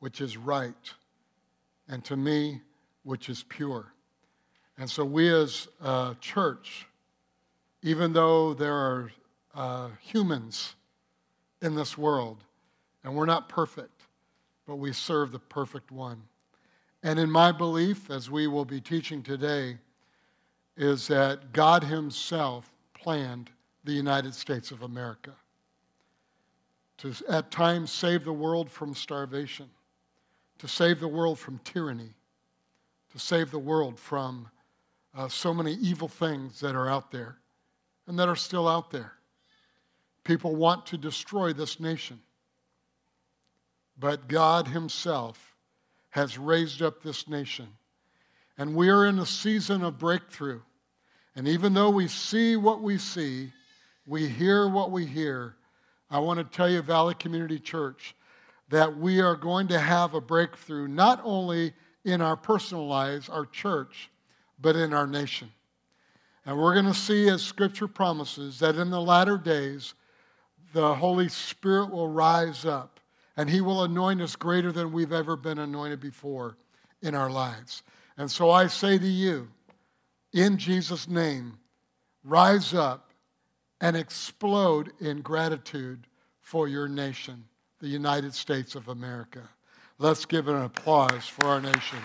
which is right, and to me, which is pure. And so, we as a church, even though there are uh, humans in this world, and we're not perfect, but we serve the perfect one. And in my belief, as we will be teaching today, is that God Himself planned the United States of America to at times save the world from starvation, to save the world from tyranny, to save the world from uh, so many evil things that are out there and that are still out there. People want to destroy this nation. But God Himself has raised up this nation. And we are in a season of breakthrough. And even though we see what we see, we hear what we hear, I want to tell you, Valley Community Church, that we are going to have a breakthrough not only in our personal lives, our church, but in our nation. And we're going to see, as Scripture promises, that in the latter days, the Holy Spirit will rise up and He will anoint us greater than we've ever been anointed before in our lives. And so I say to you, in Jesus' name, rise up and explode in gratitude for your nation, the United States of America. Let's give an applause for our nation.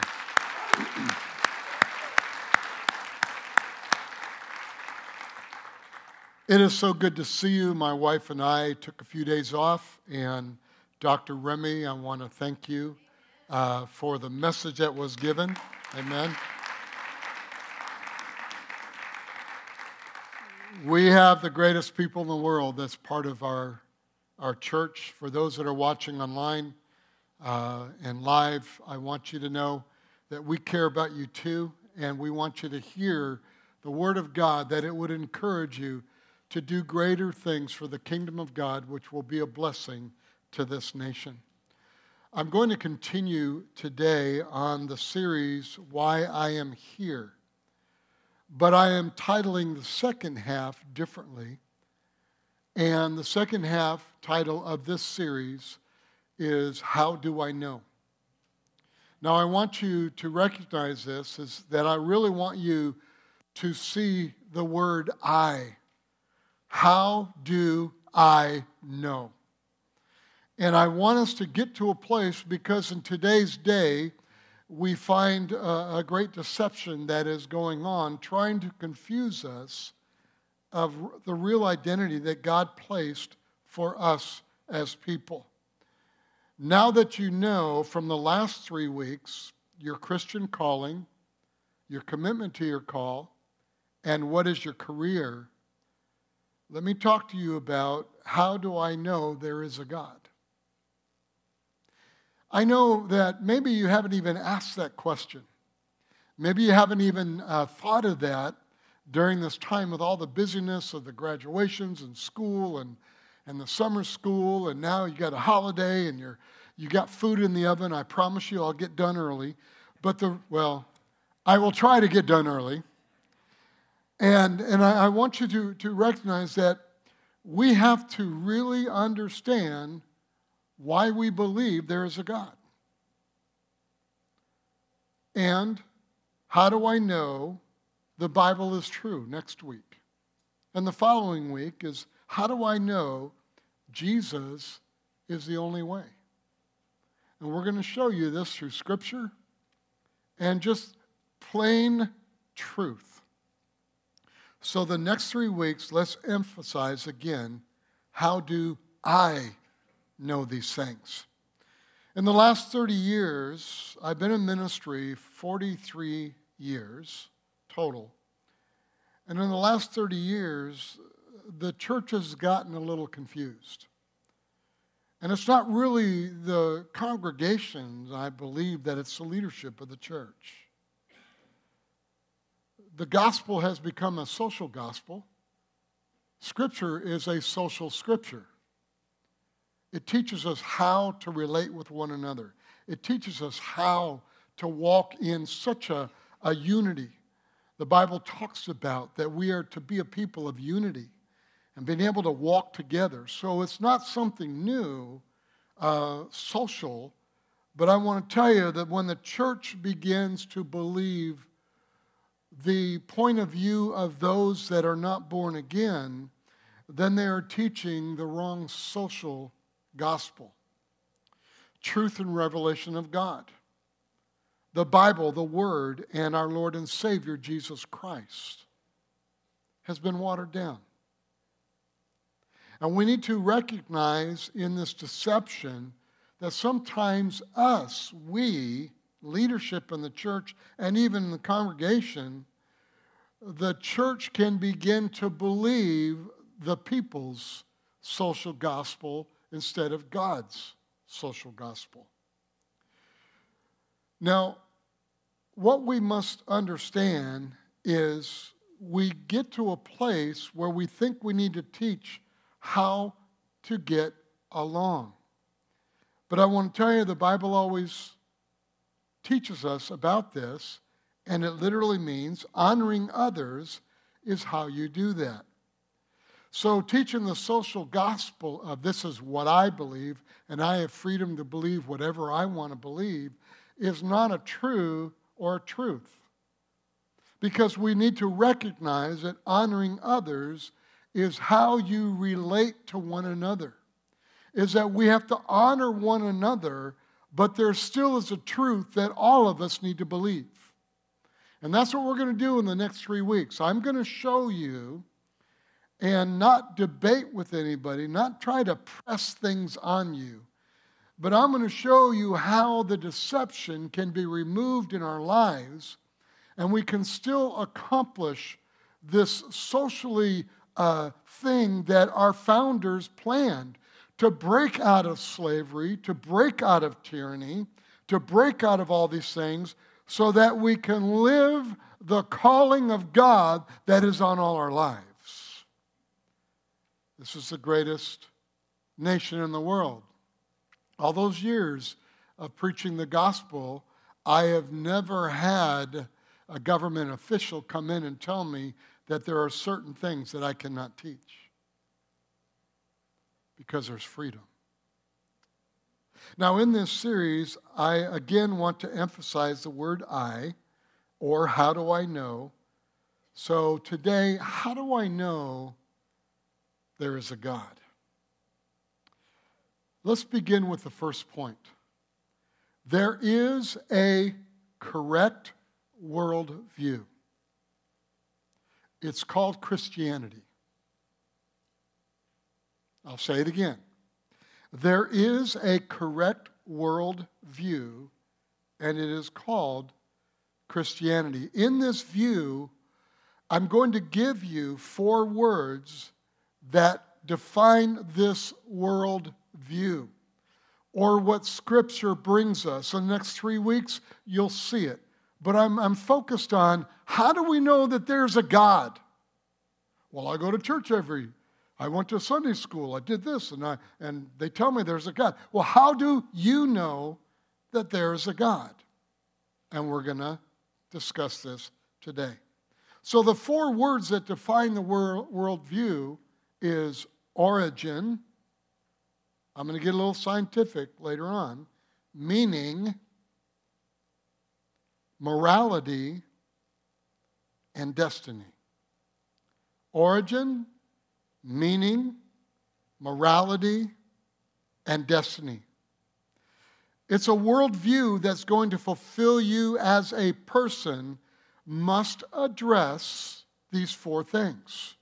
It is so good to see you. My wife and I took a few days off, and Dr. Remy, I want to thank you uh, for the message that was given. Amen. We have the greatest people in the world that's part of our, our church. For those that are watching online uh, and live, I want you to know that we care about you too, and we want you to hear the Word of God, that it would encourage you to do greater things for the kingdom of God, which will be a blessing to this nation. I'm going to continue today on the series, Why I Am Here. But I am titling the second half differently. And the second half title of this series is How Do I Know? Now, I want you to recognize this is that I really want you to see the word I how do I know? And I want us to get to a place because in today's day, we find a, great deception that is going on, trying to confuse us of the real identity that God placed for us as people. Now that you know from the last three weeks your Christian calling, your commitment to your call, and what is your career, let me talk to you about how do I know there is a God? I know that maybe you haven't even asked that question. Maybe you haven't even uh, thought of that during this time with all the busyness of the graduations and school and, and the summer school, and now you got a holiday and you're, you got food in the oven. I promise you I'll get done early. But the, well, I will try to get done early. And, and I, I want you to, to recognize that we have to really understand why we believe there is a God. And how do I know the Bible is true next week? And the following week is how do I know Jesus is the only way? And we're going to show you this through Scripture and just plain truth. So, the next three weeks, let's emphasize again how do I know these things? In the last 30 years, I've been in ministry 43 years total. And in the last 30 years, the church has gotten a little confused. And it's not really the congregations, I believe, that it's the leadership of the church the gospel has become a social gospel. Scripture is a social scripture. It teaches us how to relate with one another. It teaches us how to walk in such a, a unity. The Bible talks about that we are to be a people of unity and being able to walk together. So it's not something new, uh, social, But I want to tell you that when the church begins to believe the point of view of those that are not born again, then they are teaching the wrong social gospel. Truth and revelation of God. The Bible, the Word, and our Lord and Savior Jesus Christ has been watered down. And we need to recognize in this deception that sometimes us, we, leadership in the church, and even in the congregation, the church can begin to believe the people's social gospel instead of God's social gospel. Now, what we must understand is we get to a place where we think we need to teach how to get along. But I want to tell you, the Bible always teaches us about this, and it literally means honoring others is how you do that. So, teaching the social gospel of this is what I believe, and I have freedom to believe whatever I want to believe, is not a true or truth. Because we need to recognize that honoring others is how you relate to one another. Is that we have to honor one another, but there still is a truth that all of us need to believe. And that's what we're going to do in the next three weeks. I'm going to show you and not debate with anybody, not try to press things on you. But I'm going to show you how the deception can be removed in our lives and we can still accomplish this socially uh, thing that our founders planned to break out of slavery, to break out of tyranny, to break out of all these things so that we can live the calling of God that is on all our lives. This is the greatest nation in the world. All those years of preaching the gospel, I have never had a government official come in and tell me that there are certain things that I cannot teach because there's freedom. Now, in this series, I again want to emphasize the word I, or how do I know? So today, how do I know there is a God. Let's begin with the first point. There is a correct worldview. It's called Christianity. I'll say it again. There is a correct worldview, and it is called Christianity. In this view, I'm going to give you four words that define this world view or what Scripture brings us. In the next three weeks, you'll see it. But I'm, I'm focused on how do we know that there's a God? Well, I go to church every I went to Sunday school. I did this, and, I, and they tell me there's a God. Well, how do you know that there's a God? And we're to discuss this today. So, the four words that define the world, worldview is origin. I'm going to get a little scientific later on. Meaning, morality, and destiny. Origin, meaning, morality, and destiny. It's a worldview that's going to fulfill you as a person, must address these four things.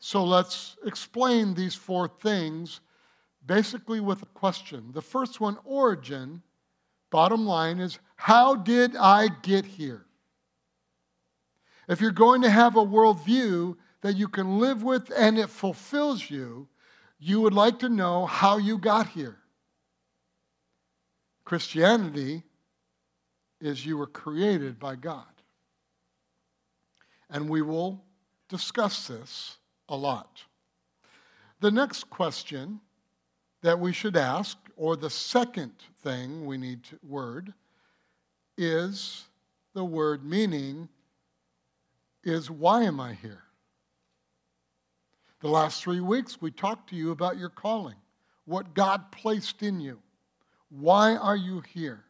So let's explain these four things basically with a question. The first one, origin, bottom line is how did I get here? If you're going to have a worldview that you can live with and it fulfills you, you would like to know how you got here. Christianity is you were created by God. And we will discuss this a lot. The next question that we should ask, or the second thing we need to word, is the word meaning is why am I here? The last three weeks we talked to you about your calling, what God placed in you. Why are you here?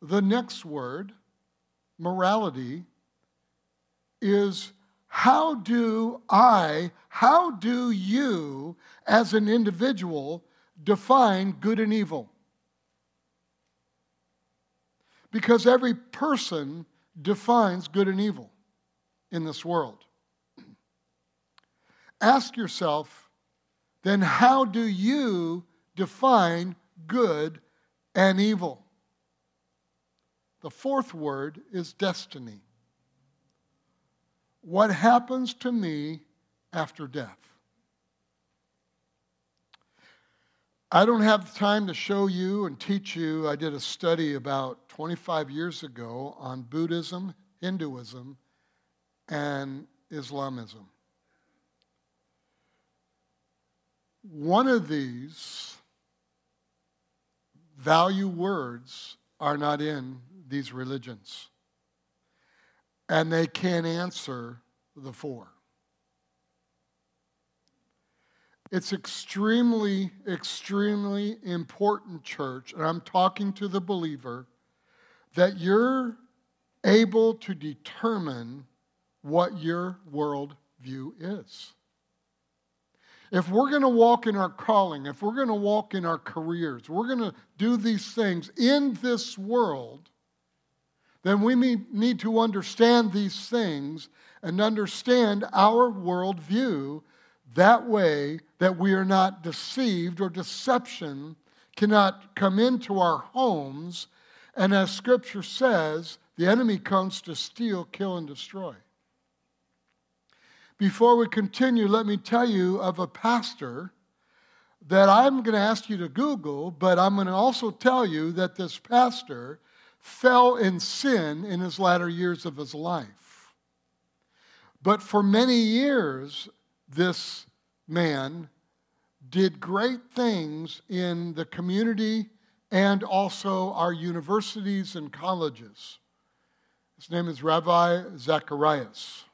The next word, morality, is how do I, how do you as an individual define good and evil? Because every person defines good and evil in this world. Ask yourself, then, how do you define good and evil? The fourth word is destiny. What happens to me after death? I don't have time to show you and teach you. I did a study about 25 years ago on Buddhism, Hinduism, and Islamism. One of these value words are not in these religions, and they can't answer the four. It's extremely, extremely important, church, and I'm talking to the believer, that you're able to determine what your worldview is. If we're going to walk in our calling, if we're going to walk in our careers, we're going to do these things in this world, then we need to understand these things and understand our worldview that way that we are not deceived or deception cannot come into our homes. And as scripture says, the enemy comes to steal, kill, and destroy. Before we continue, let me tell you of a pastor that I'm going to ask you to Google, but I'm going to also tell you that this pastor fell in sin in his latter years of his life. But for many years, this man did great things in the community and also our universities and colleges. His name is Ravi Zacharias.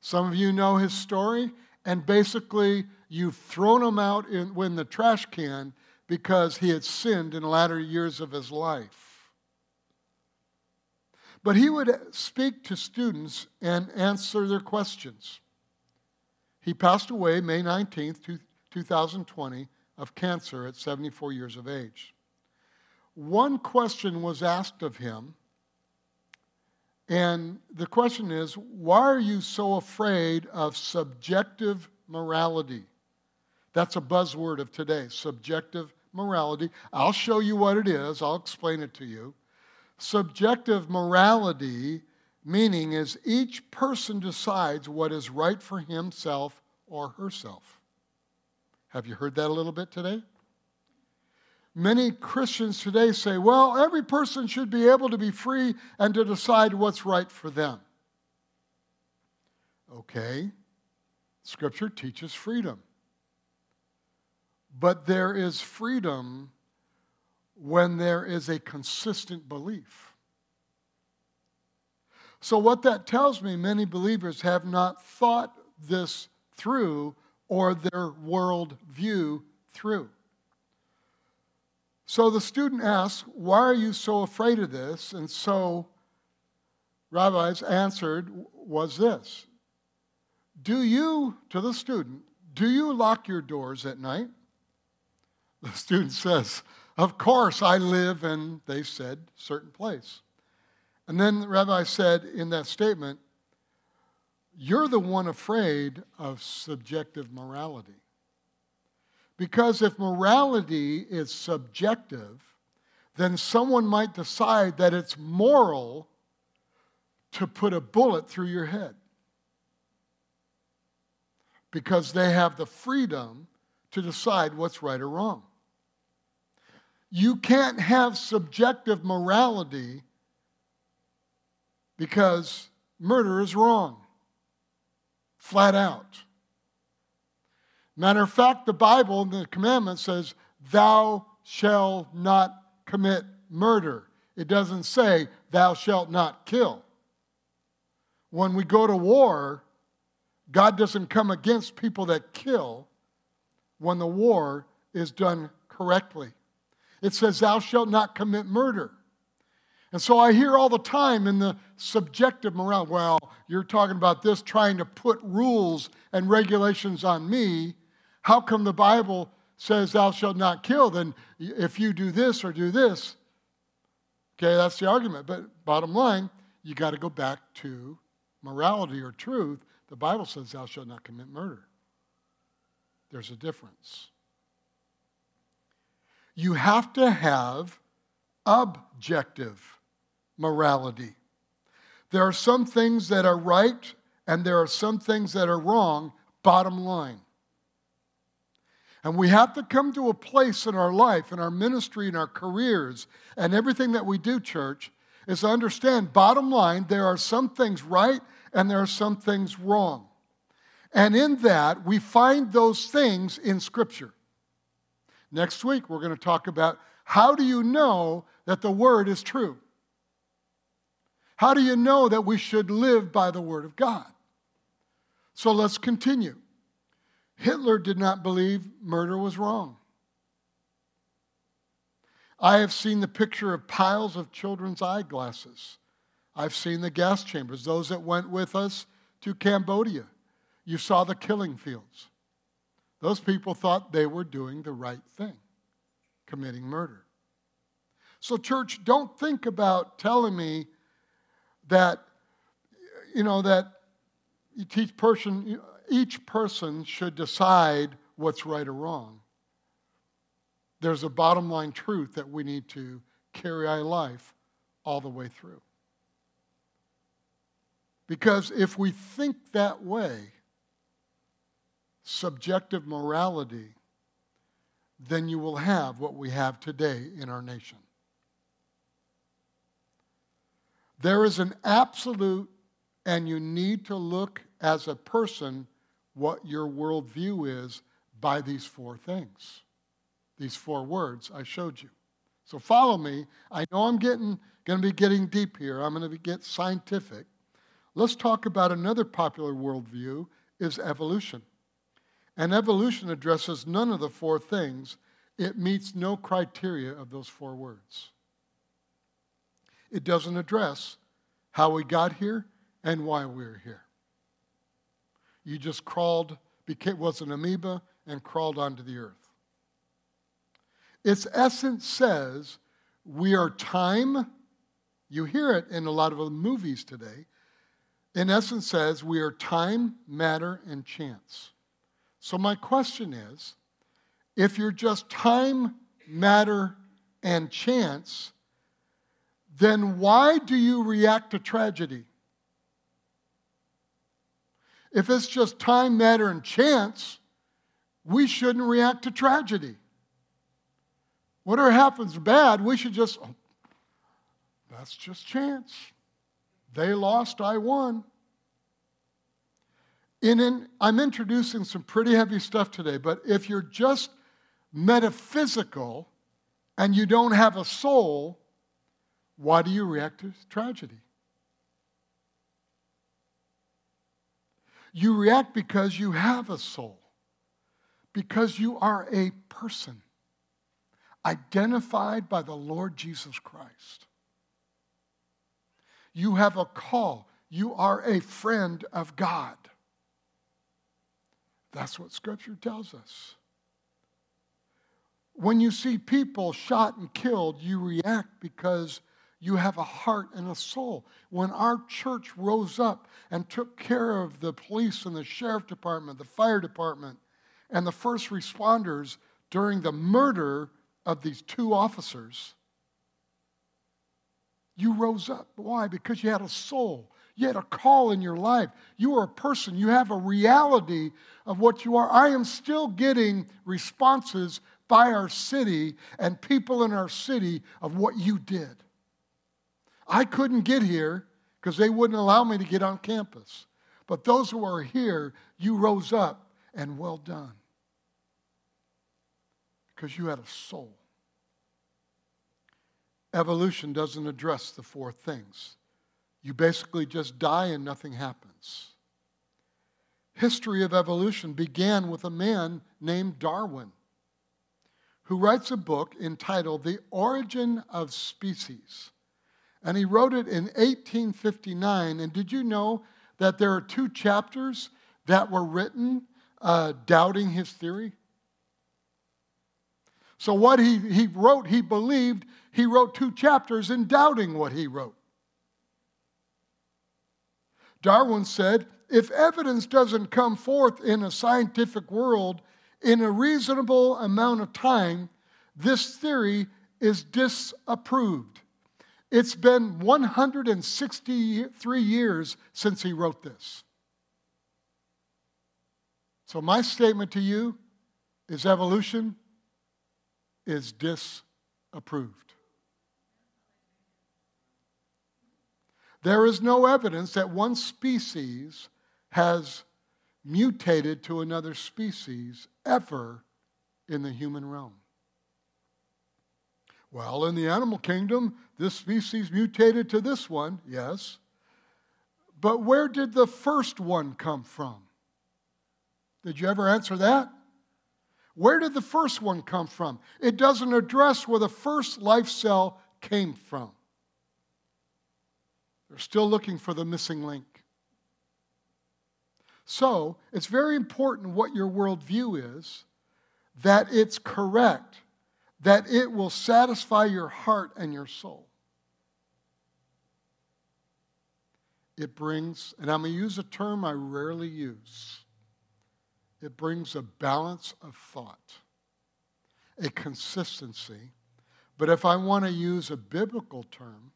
Some of you know his story, and basically, you've thrown him out in, in the trash can because he had sinned in the latter years of his life. But he would speak to students and answer their questions. He passed away May 19th, 2020, of cancer at 74 years of age. One question was asked of him, and the question is why are you so afraid of subjective morality? That's a buzzword of today subjective morality. I'll show you what it is, I'll explain it to you. Subjective morality meaning is each person decides what is right for himself or herself. Have you heard that a little bit today? Many Christians today say, well, every person should be able to be free and to decide what's right for them. Okay, Scripture teaches freedom. But there is freedom when there is a consistent belief. So, what that tells me, many believers have not thought this through or their world view through. So the student asks, Why are you so afraid of this? And so Ravi's answered was this Do you, to the student, do you lock your doors at night? The student says, Of course, I live in, they said, certain place. And then the rabbi said in that statement, You're the one afraid of subjective morality. Because if morality is subjective, then someone might decide that it's moral to put a bullet through your head. Because they have the freedom to decide what's right or wrong. You can't have subjective morality because murder is wrong, flat out. Matter of fact, the Bible, and the commandment says, Thou shalt not commit murder. It doesn't say, Thou shalt not kill. When we go to war, God doesn't come against people that kill when the war is done correctly. It says, Thou shalt not commit murder. And so I hear all the time in the subjective morale, well, you're talking about this trying to put rules and regulations on me. How come the Bible says, Thou shalt not kill? Then if you do this or do this, okay, that's the argument. But bottom line, you got to go back to morality or truth. The Bible says, Thou shalt not commit murder. There's a difference. You have to have objective morality. There are some things that are right and there are some things that are wrong, bottom line. And we have to come to a place in our life, in our ministry, in our careers, and everything that we do, church, is to understand, bottom line, there are some things right and there are some things wrong. And in that, we find those things in Scripture. Next week, we're going to talk about how do you know that the Word is true? How do you know that we should live by the Word of God? So let's continue. Hitler did not believe murder was wrong. I have seen the picture of piles of children's eyeglasses. I've seen the gas chambers, those that went with us to Cambodia. You saw the killing fields. Those people thought they were doing the right thing, committing murder. So, church, don't think about telling me that, you know, that each person, each person should decide what's right or wrong. There's a bottom line truth that we need to carry our life all the way through. Because if we think that way, subjective morality, then you will have what we have today in our nation. There is an absolute, and you need to look as a person what your worldview is by these four things, these four words I showed you. So follow me. I know I'm getting going to be getting deep here. I'm going to get scientific. Let's talk about another popular worldview is evolution. And evolution addresses none of the four things. It meets no criteria of those four words. It doesn't address how we got here and why we're here. You just crawled, became, was an amoeba, and crawled onto the earth. Its essence says we are time. You hear it in a lot of the movies today. In essence, says we are time, matter, and chance. So, my question is if you're just time, matter, and chance, then why do you react to tragedy? If it's just time, matter, and chance, we shouldn't react to tragedy. Whatever happens bad, we should just, oh, that's just chance. They lost, I won. In, I'm introducing some pretty heavy stuff today, but if you're just metaphysical and you don't have a soul, why do you react to tragedy? You react because you have a soul, because you are a person identified by the Lord Jesus Christ. You have a call. You are a friend of God. That's what Scripture tells us. When you see people shot and killed, you react because you have a heart and a soul. When our church rose up and took care of the police and the sheriff department, the fire department, and the first responders during the murder of these two officers, you rose up. Why? Because you had a soul. You had a call in your life. You are a person. You have a reality of what you are. I am still getting responses by our city and people in our city of what you did. I couldn't get here because they wouldn't allow me to get on campus. But those who are here, you rose up and well done because you had a soul. Evolution doesn't address the four things. You basically just die and nothing happens. History of evolution began with a man named Darwin who writes a book entitled The Origin of Species. And he wrote it in 1859. And did you know that there are two chapters that were written uh, doubting his theory? So, what he, he wrote, he believed, he wrote two chapters in doubting what he wrote. Darwin said, if evidence doesn't come forth in a scientific world in a reasonable amount of time, this theory is disapproved. It's been 163 years since he wrote this. So, my statement to you is evolution is disapproved. There is no evidence that one species has mutated to another species ever in the human realm. Well, in the animal kingdom, this species mutated to this one, yes. But where did the first one come from? Did you ever answer that? Where did the first one come from? It doesn't address where the first life cell came from. They're still looking for the missing link. So, it's very important what your worldview is, that it's correct, that it will satisfy your heart and your soul. It brings, and I'm going to use a term I rarely use it brings a balance of thought, a consistency. But if I want to use a biblical term,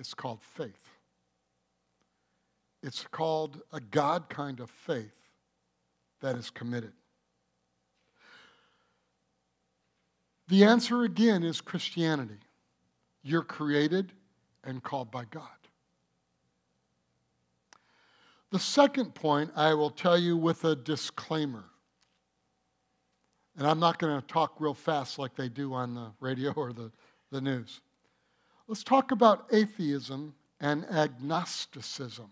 it's called faith. It's called a God kind of faith that is committed. The answer again is Christianity. You're created and called by God. The second point I will tell you with a disclaimer. And I'm not going to talk real fast like they do on the radio or the, the news. Let's talk about atheism and agnosticism.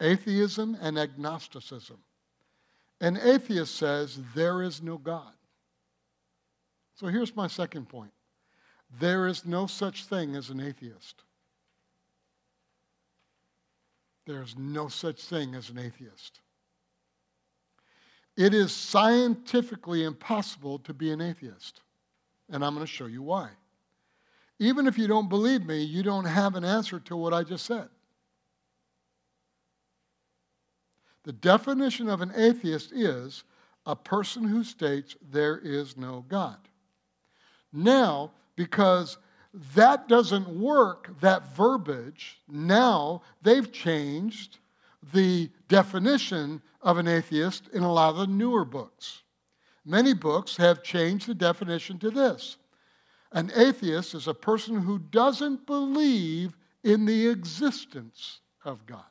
Atheism and agnosticism. An atheist says there is no God. So here's my second point there is no such thing as an atheist. There's no such thing as an atheist. It is scientifically impossible to be an atheist. And I'm going to show you why. Even if you don't believe me, you don't have an answer to what I just said. The definition of an atheist is a person who states there is no God. Now, because that doesn't work, that verbiage. Now they've changed the definition of an atheist in a lot of the newer books. Many books have changed the definition to this An atheist is a person who doesn't believe in the existence of God.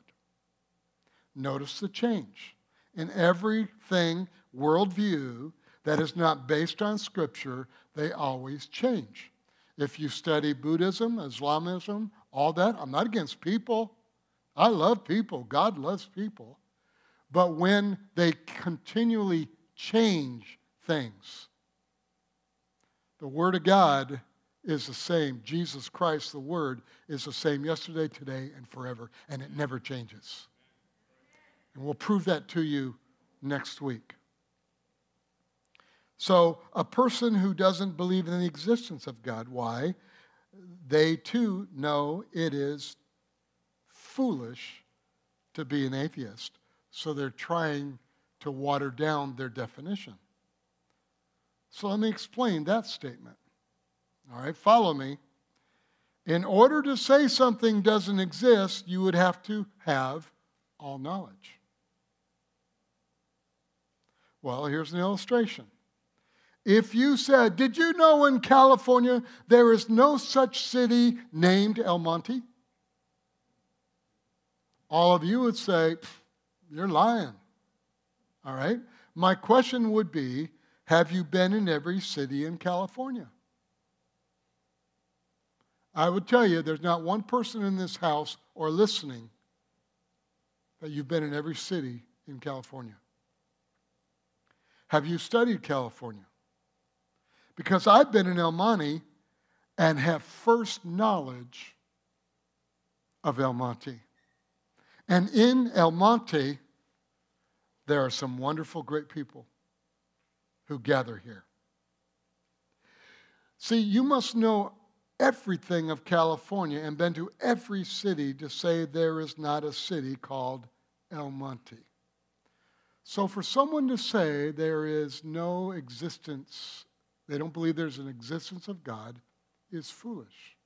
Notice the change. In everything, worldview, that is not based on Scripture, they always change. If you study Buddhism, Islamism, all that, I'm not against people. I love people. God loves people. But when they continually change things, the Word of God is the same. Jesus Christ, the Word, is the same yesterday, today, and forever, and it never changes. And we'll prove that to you next week. So, a person who doesn't believe in the existence of God, why? They too know it is foolish to be an atheist. So, they're trying to water down their definition. So, let me explain that statement. All right, follow me. In order to say something doesn't exist, you would have to have all knowledge. Well, here's an illustration. If you said, Did you know in California there is no such city named El Monte? All of you would say, You're lying. All right? My question would be Have you been in every city in California? I would tell you there's not one person in this house or listening that you've been in every city in California. Have you studied California? because I've been in El Monte and have first knowledge of El Monte. And in El Monte, there are some wonderful, great people who gather here. See, you must know everything of California and been to every city to say there is not a city called El Monte. So, for someone to say there is no existence, they don't believe there's an existence of God, is foolish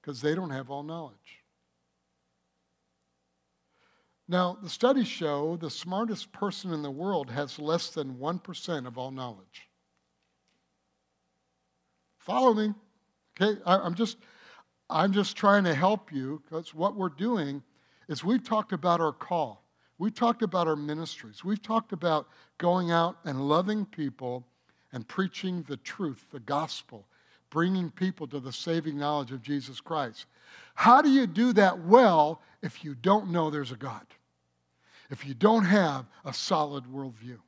because they don't have all knowledge. Now, the studies show the smartest person in the world has less than 1% of all knowledge. Follow me. Okay, I, am just I'm just trying to help you because what we're doing is we've talked about our call. We've talked about our ministries. We've talked about going out and loving people and preaching the truth, the gospel, bringing people to the saving knowledge of Jesus Christ. How do you do that well if you don't know there's a God? If you don't have a solid worldview,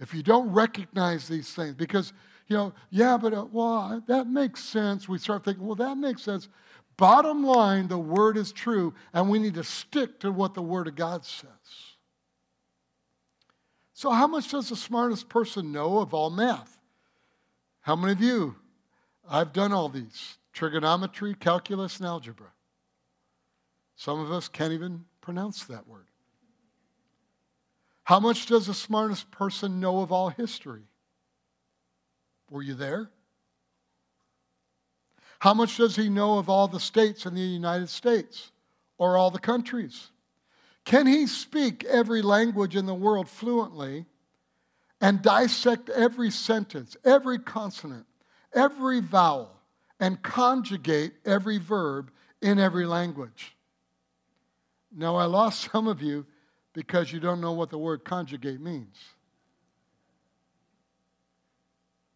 if you don't recognize these things, because, you know, yeah, but, uh, well, that makes sense. We start thinking, well, that makes sense. Bottom line, the word is true, and we need to stick to what the word of God says. So, how much does the smartest person know of all math? How many of you? I've done all these trigonometry, calculus, and algebra. Some of us can't even pronounce that word. How much does the smartest person know of all history? Were you there? How much does he know of all the states in the United States or all the countries? Can he speak every language in the world fluently and dissect every sentence, every consonant, every vowel, and conjugate every verb in every language? Now, I lost some of you because you don't know what the word conjugate means.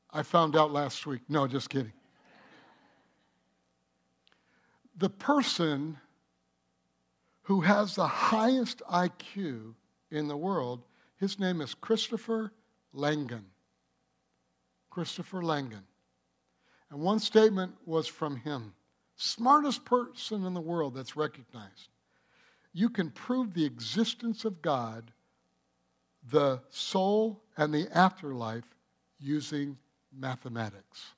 I found out last week. No, just kidding. The person who has the highest IQ in the world, his name is Christopher Langan. Christopher Langan. And one statement was from him smartest person in the world that's recognized you can prove the existence of God, the soul, and the afterlife using mathematics.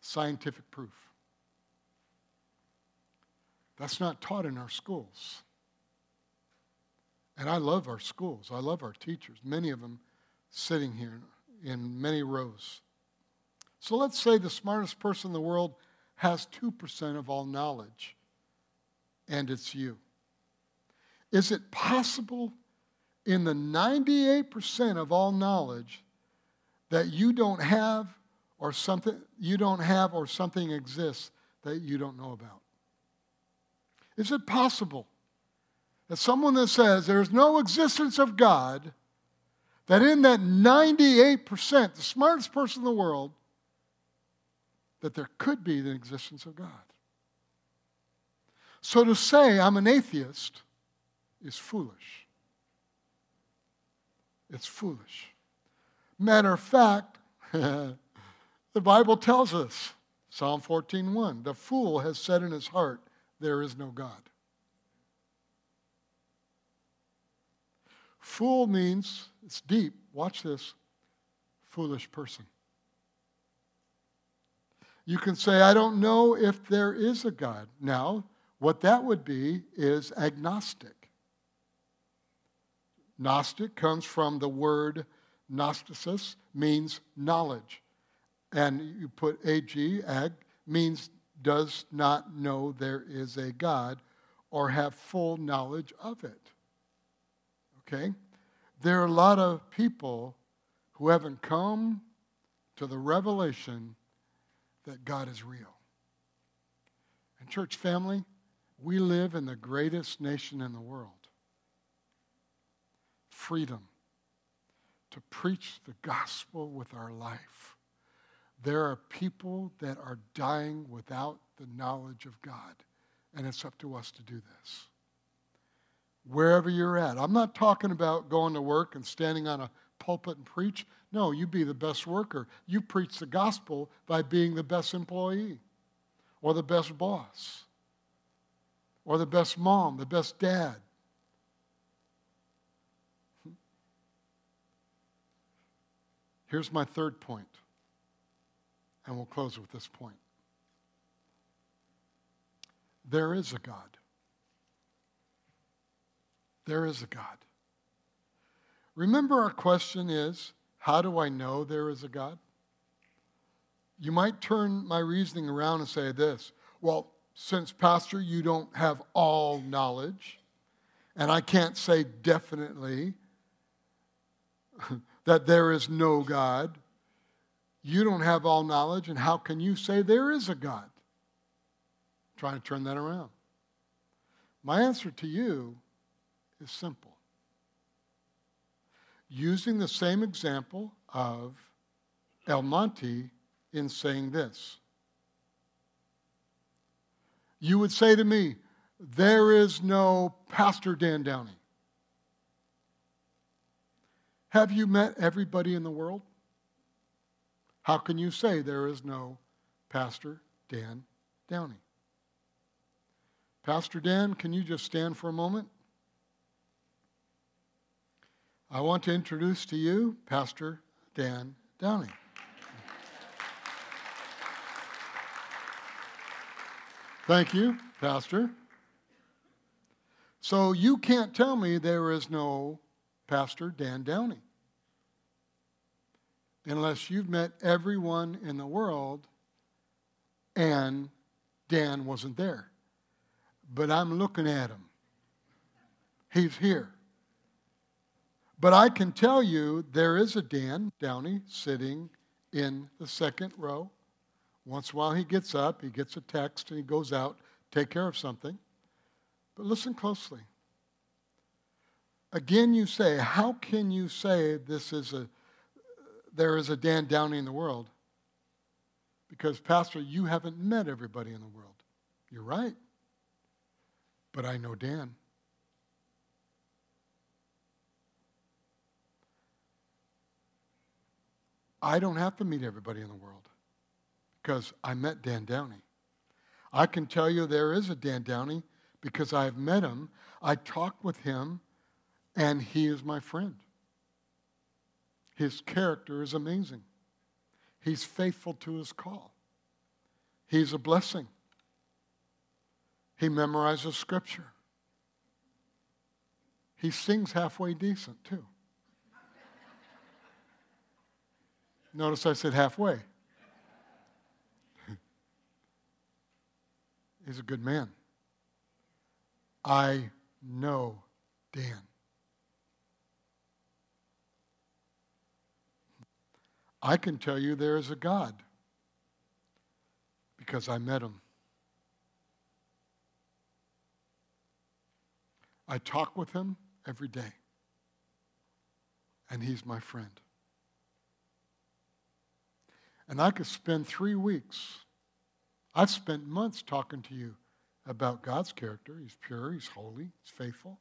Scientific proof. That's not taught in our schools. And I love our schools. I love our teachers, many of them sitting here in many rows. So let's say the smartest person in the world has 2% of all knowledge and it's you. Is it possible in the 98% of all knowledge that you don't have or something you don't have or something exists that you don't know about? Is it possible that someone that says there's no existence of God, that in that 98%, the smartest person in the world, that there could be the existence of God? So to say I'm an atheist is foolish. It's foolish. Matter of fact, the Bible tells us, Psalm 14:1, the fool has said in his heart, there is no God. Fool means, it's deep, watch this, foolish person. You can say, I don't know if there is a God. Now, what that would be is agnostic. Gnostic comes from the word gnosticis, means knowledge. And you put ag, ag, means does not know there is a God or have full knowledge of it. Okay? There are a lot of people who haven't come to the revelation that God is real. And, church family, we live in the greatest nation in the world. Freedom to preach the gospel with our life. There are people that are dying without the knowledge of God, and it's up to us to do this. Wherever you're at. I'm not talking about going to work and standing on a pulpit and preach. No, you be the best worker. You preach the gospel by being the best employee or the best boss or the best mom, the best dad. Here's my third point, and we'll close with this point. There is a God. There is a God. Remember, our question is how do I know there is a God? You might turn my reasoning around and say this well, since, Pastor, you don't have all knowledge, and I can't say definitely that there is no God, you don't have all knowledge, and how can you say there is a God? I'm trying to turn that around. My answer to you is simple. Using the same example of El Monte in saying this. You would say to me, There is no Pastor Dan Downey. Have you met everybody in the world? How can you say there is no Pastor Dan Downey? Pastor Dan, can you just stand for a moment? I want to introduce to you Pastor Dan Downey. Thank you, Pastor. So you can't tell me there is no Pastor Dan Downey unless you've met everyone in the world and Dan wasn't there. But I'm looking at him. He's here. But I can tell you there is a Dan Downey sitting in the second row. Once in a while he gets up, he gets a text, and he goes out, take care of something. But listen closely. Again, you say, how can you say this is a there is a Dan Downey in the world? Because, Pastor, you haven't met everybody in the world. You're right. But I know Dan. I don't have to meet everybody in the world because I met Dan Downey. I can tell you there is a Dan Downey because I've met him. I talked with him, and he is my friend. His character is amazing. He's faithful to his call. He's a blessing. He memorizes scripture. He sings halfway decent, too. Notice I said halfway. He's a good man. I know Dan. I can tell you there is a God because I met him. I talk with him every day, and he's my friend. And I could spend three weeks. I've spent months talking to you about God's character. He's pure, He's holy, He's faithful.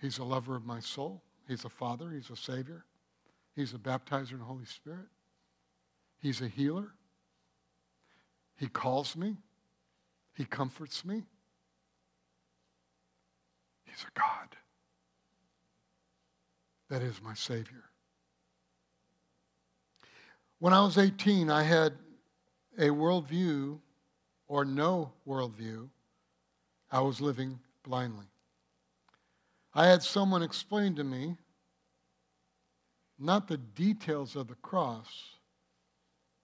He's a lover of my soul. He's a father, He's a savior. He's a baptizer in the Holy Spirit. He's a healer. He calls me. He comforts me. He's a God. That is my Savior. When I was 18, I had a worldview or no worldview. I was living blindly. I had someone explain to me not the details of the cross,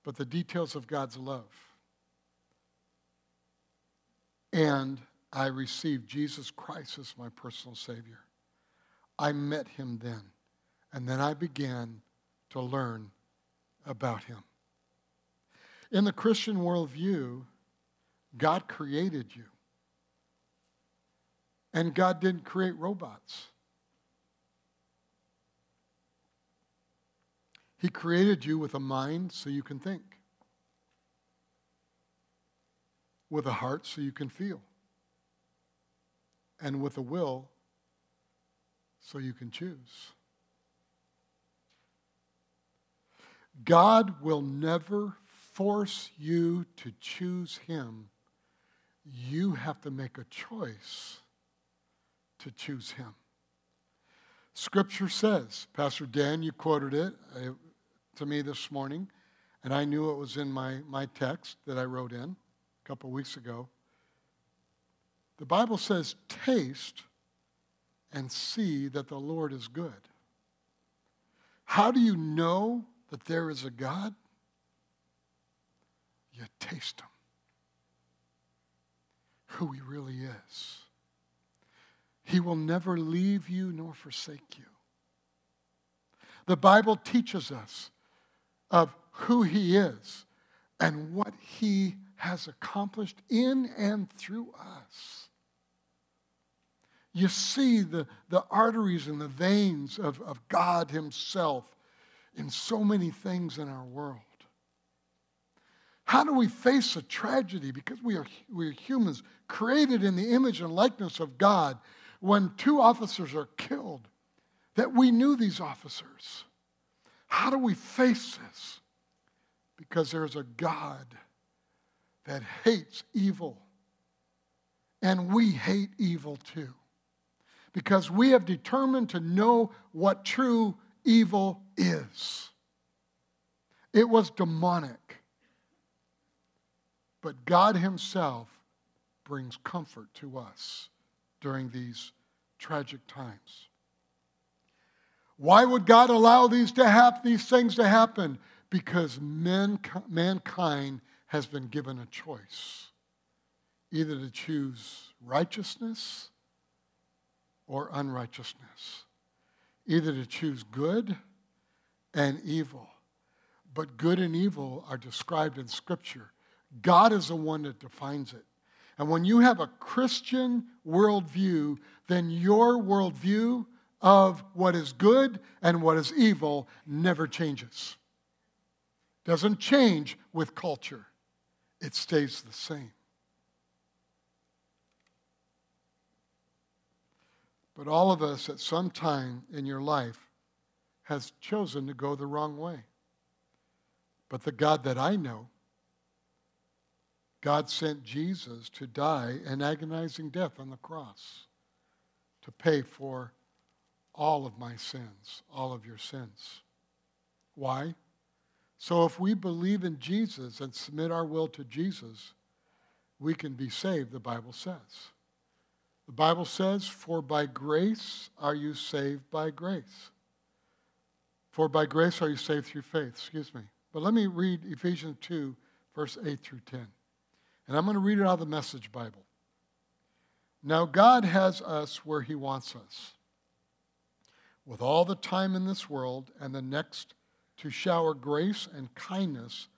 but the details of God's love. And I received Jesus Christ as my personal Savior. I met him then. And then I began to learn about him. In the Christian worldview, God created you. And God didn't create robots. He created you with a mind so you can think, with a heart so you can feel, and with a will so you can choose. God will never force you to choose Him. You have to make a choice to choose Him. Scripture says, Pastor Dan, you quoted it uh, to me this morning, and I knew it was in my, my text that I wrote in a couple weeks ago. The Bible says, taste and see that the Lord is good. How do you know that there is a God? You taste Him, who He really is. He will never leave you nor forsake you. The Bible teaches us of who He is and what He has accomplished in and through us. You see the, the arteries and the veins of, of God Himself in so many things in our world. How do we face a tragedy? Because we are, we are humans created in the image and likeness of God. When two officers are killed, that we knew these officers. How do we face this? Because there's a God that hates evil, and we hate evil too because we have determined to know what true evil is. It was demonic. But God Himself brings comfort to us during these tragic times. Why would God allow these to happen, these things to happen? Because mankind has been given a choice either to choose righteousness or unrighteousness, either to choose good and evil. But good and evil are described in Scripture. God is the one that defines it. And when you have a Christian worldview, then your worldview of what is good and what is evil never changes. Doesn't change with culture, it stays the same. But all of us at some time in your life has chosen to go the wrong way. But the God that I know, God sent Jesus to die an agonizing death on the cross to pay for all of my sins, all of your sins. Why? So if we believe in Jesus and submit our will to Jesus, we can be saved, the Bible says. The Bible says, For by grace are you saved by grace. For by grace are you saved through faith. Excuse me. But let me read Ephesians 2, verse 8 through 10. And I'm going to read it out of the Message Bible. Now, God has us where He wants us, with all the time in this world and the next to shower grace and kindness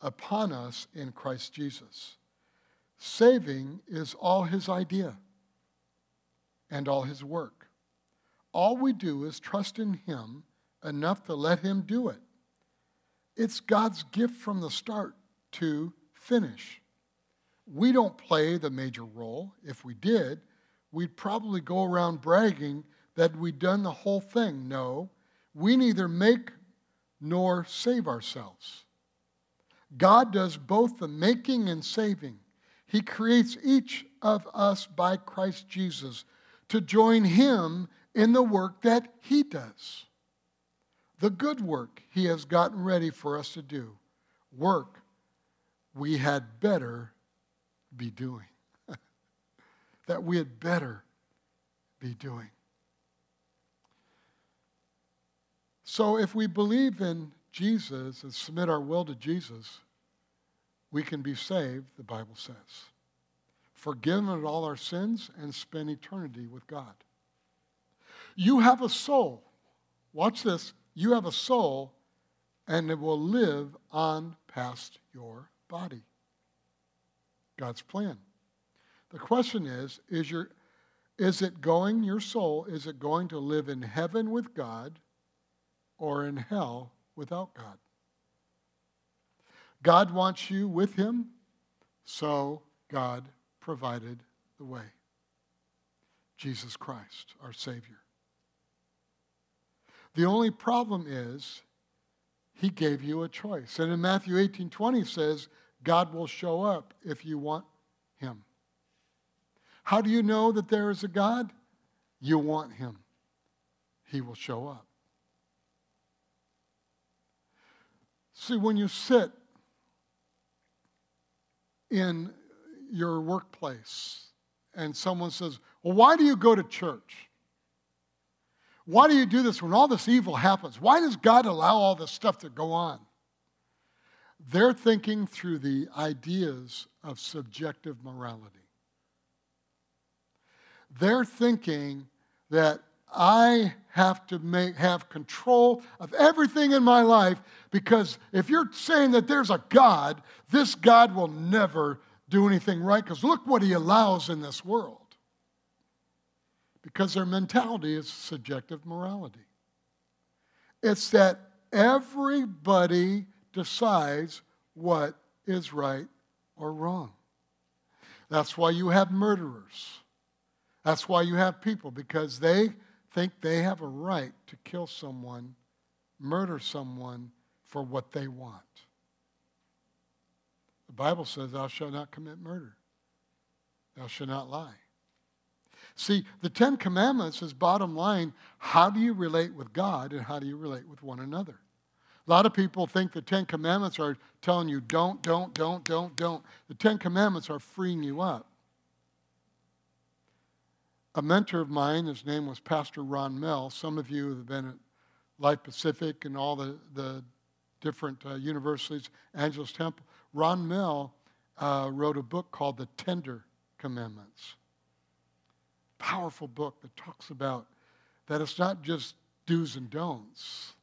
upon us in Christ Jesus. Saving is all His idea and all his work. All we do is trust in him enough to let him do it. It's God's gift from the start to finish. We don't play the major role. If we did, we'd probably go around bragging that we'd done the whole thing. No, we neither make nor save ourselves. God does both the making and saving. He creates each of us by Christ Jesus to join him in the work that he does. The good work he has gotten ready for us to do. Work we had better be doing. that we had better be doing. So if we believe in Jesus and submit our will to Jesus, we can be saved, the Bible says forgiven of all our sins, and spend eternity with God. You have a soul. Watch this. You have a soul, and it will live on past your body. God's plan. The question is, is your is it going, your soul, is it going to live in heaven with God or in hell without God? God wants you with him, so God provided the way Jesus Christ, our Savior. The only problem is He gave you a choice. And in Matthew 18 20 says, God will show up if you want Him. How do you know that there is a God? You want Him, He will show up. See, when you sit in your workplace and someone says, Well, why do you go to church? Why do you do this when all this evil happens? Why does God allow all this stuff to go on? They're thinking through the ideas of subjective morality. They're thinking that I have to make, have control of everything in my life because if you're saying that there's a God, this God will never do anything right because look what he allows in this world. Because their mentality is subjective morality. It's that everybody decides what is right or wrong. That's why you have murderers. That's why you have people, because they think they have a right to kill someone, murder someone for what they want. The Bible says, Thou shalt not commit murder, thou shalt not lie. See, the Ten Commandments is bottom line how do you relate with God and how do you relate with one another? A lot of people think the Ten Commandments are telling you don't, don't, don't, don't, don't. The Ten Commandments are freeing you up. A mentor of mine, his name was Pastor Ron Mehl. Some of you have been at Life Pacific and all the, the different uh, universities, Angelus Temple. Ron Mehl uh, wrote a book called The Tender Commandments. Powerful book that talks about that it's not just do's and don'ts,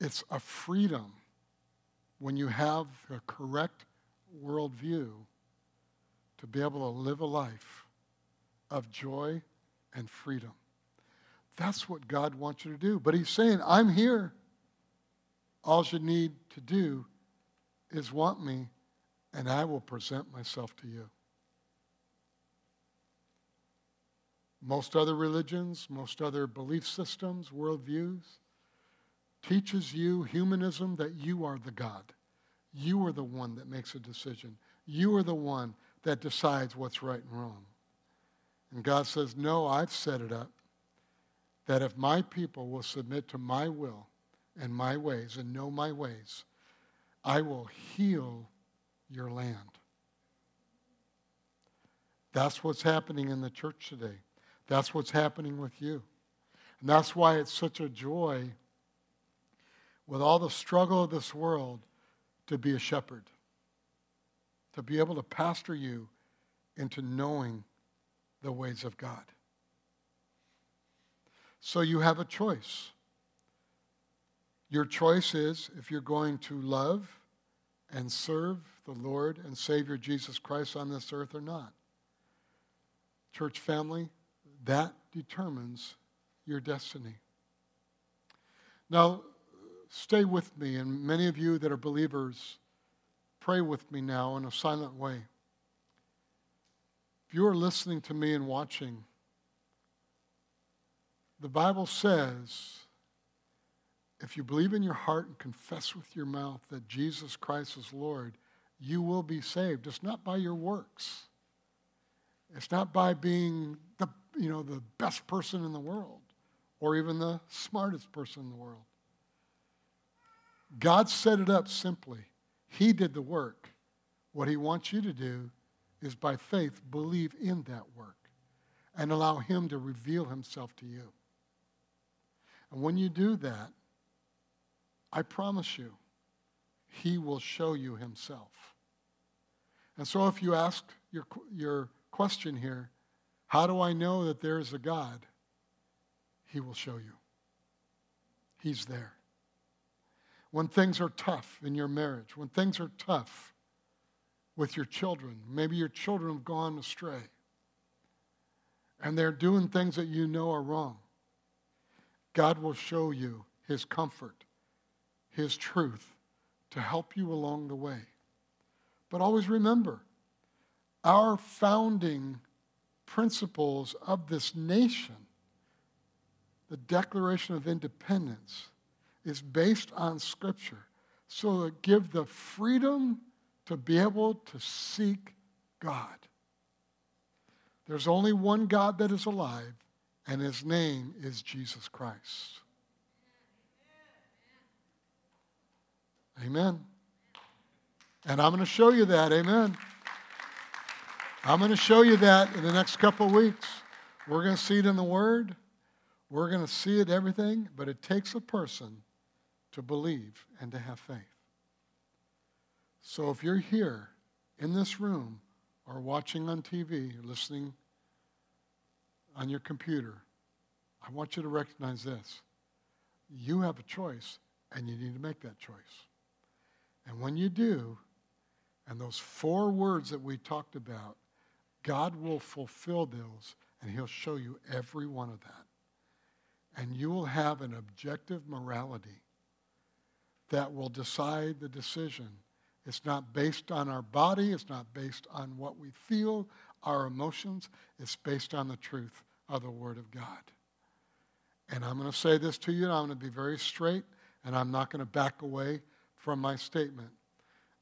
it's a freedom when you have a correct worldview to be able to live a life of joy and freedom. That's what God wants you to do. But He's saying, I'm here. All you need to do is want me, and I will present myself to you. Most other religions, most other belief systems, worldviews, teaches you humanism that you are the God. You are the one that makes a decision. You are the one that decides what's right and wrong. And God says, No, I've set it up that if my people will submit to my will and my ways and know my ways, I will heal your land. That's what's happening in the church today. That's what's happening with you. And that's why it's such a joy with all the struggle of this world to be a shepherd, to be able to pastor you into knowing the ways of God. So you have a choice. Your choice is if you're going to love and serve the Lord and Savior Jesus Christ on this earth or not. Church family, that determines your destiny. Now, stay with me, and many of you that are believers, pray with me now in a silent way. If you are listening to me and watching, the Bible says if you believe in your heart and confess with your mouth that Jesus Christ is Lord, you will be saved. It's not by your works. It's not by being the, you know, the best person in the world or even the smartest person in the world. God set it up simply. He did the work. What he wants you to do is by faith believe in that work and allow him to reveal himself to you. And when you do that, I promise you, he will show you himself. And so if you ask your, your question here, how do I know that there is a God? He will show you. He's there. When things are tough in your marriage, when things are tough with your children, maybe your children have gone astray and they're doing things that you know are wrong, God will show you his comfort his truth to help you along the way. But always remember, our founding principles of this nation, the Declaration of Independence, is based on Scripture. So that give the freedom to be able to seek God. There's only one God that is alive, and his name is Jesus Christ. Amen. And I'm going to show you that. Amen. I'm going to show you that in the next couple of weeks. We're going to see it in the Word. We're going to see it everything, but it takes a person to believe and to have faith. So if you're here in this room or watching on TV listening on your computer, I want you to recognize this. You have a choice, and you need to make that choice. And when you do, and those four words that we talked about, God will fulfill those, and He'll show you every one of that. And you will have an objective morality that will decide the decision. It's not based on our body, it's not based on what we feel, our emotions. It's based on the truth of the Word of God. And I'm going to say this to you, and I'm going to be very straight, and I'm not going to back away from my statement.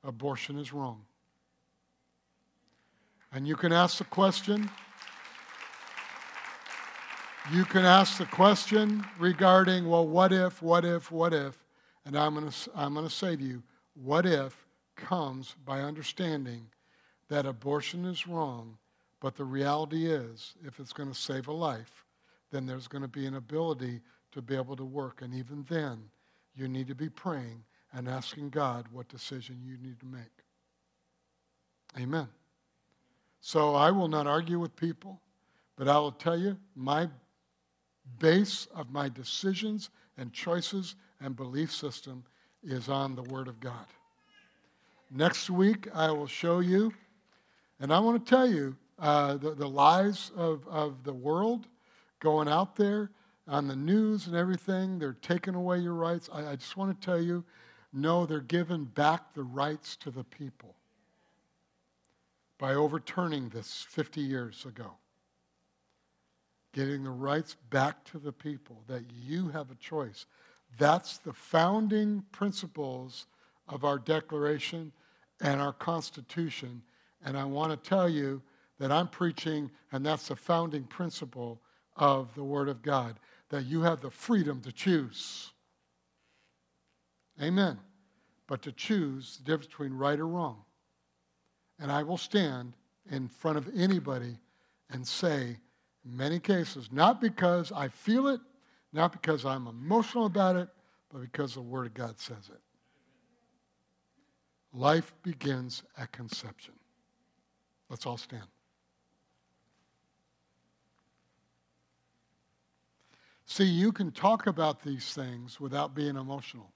Abortion is wrong. And you can ask the question. You can ask the question regarding, well, what if, what if, what if? And I'm going to, I'm going to say to you, what if comes by understanding that abortion is wrong but the reality is, if it's going to save a life, then there's going to be an ability to be able to work. And even then, you need to be praying and asking God what decision you need to make. Amen. So I will not argue with people, but I will tell you my base of my decisions and choices and belief system is on the Word of God. Next week, I will show you, and I want to tell you uh, the, the lies of, of the world going out there on the news and everything. They're taking away your rights. I, I just want to tell you no, they're giving back the rights to the people by overturning this 50 years ago. Getting the rights back to the people, that you have a choice. That's the founding principles of our Declaration and our Constitution. And I want to tell you that I'm preaching, and that's the founding principle of the Word of God, that you have the freedom to choose. Amen. But to choose the difference between right or wrong. And I will stand in front of anybody and say, in many cases, not because I feel it, not because I'm emotional about it, but because the Word of God says it. Life begins at conception. Let's all stand. See, you can talk about these things without being emotional.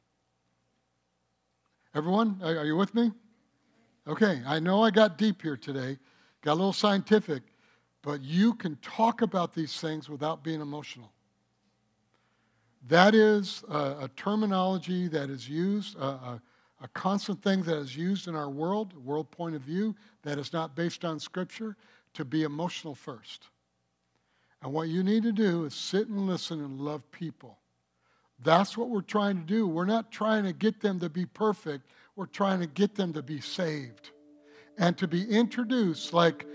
Everyone, are you with me? Okay, I know I got deep here today, got a little scientific, but you can talk about these things without being emotional. That is a, a terminology that is used, a, a, a constant thing that is used in our world, world point of view, that is not based on Scripture, to be emotional first. And what you need to do is sit and listen and love people. That's what we're trying to do. We're not trying to get them to be perfect, we're trying to get them to be saved and to be introduced. Like,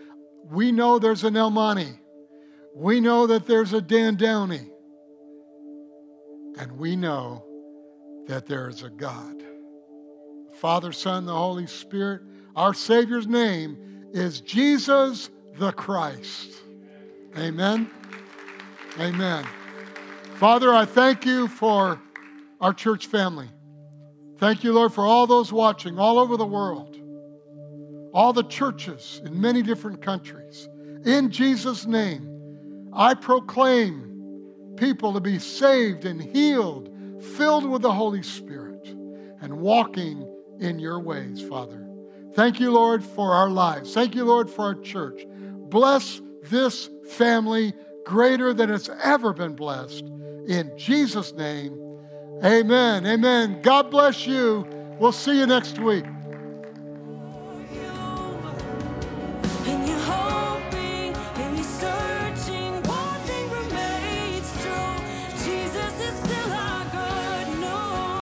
we know there's an El Monte, we know that there's a Dan Downey, and we know that there is a God. Father, Son, the Holy Spirit. Our Savior's name is Jesus the Christ. Amen. Amen. Father, I thank you for our church family. Thank you, Lord, for all those watching all over the world, all the churches in many different countries. In Jesus' name, I proclaim people to be saved and healed, filled with the Holy Spirit, and walking in your ways, Father. Thank you, Lord, for our lives. Thank you, Lord, for our church. Bless this family greater than it's ever been blessed. In Jesus' name, amen. Amen. God bless you. We'll see you next week.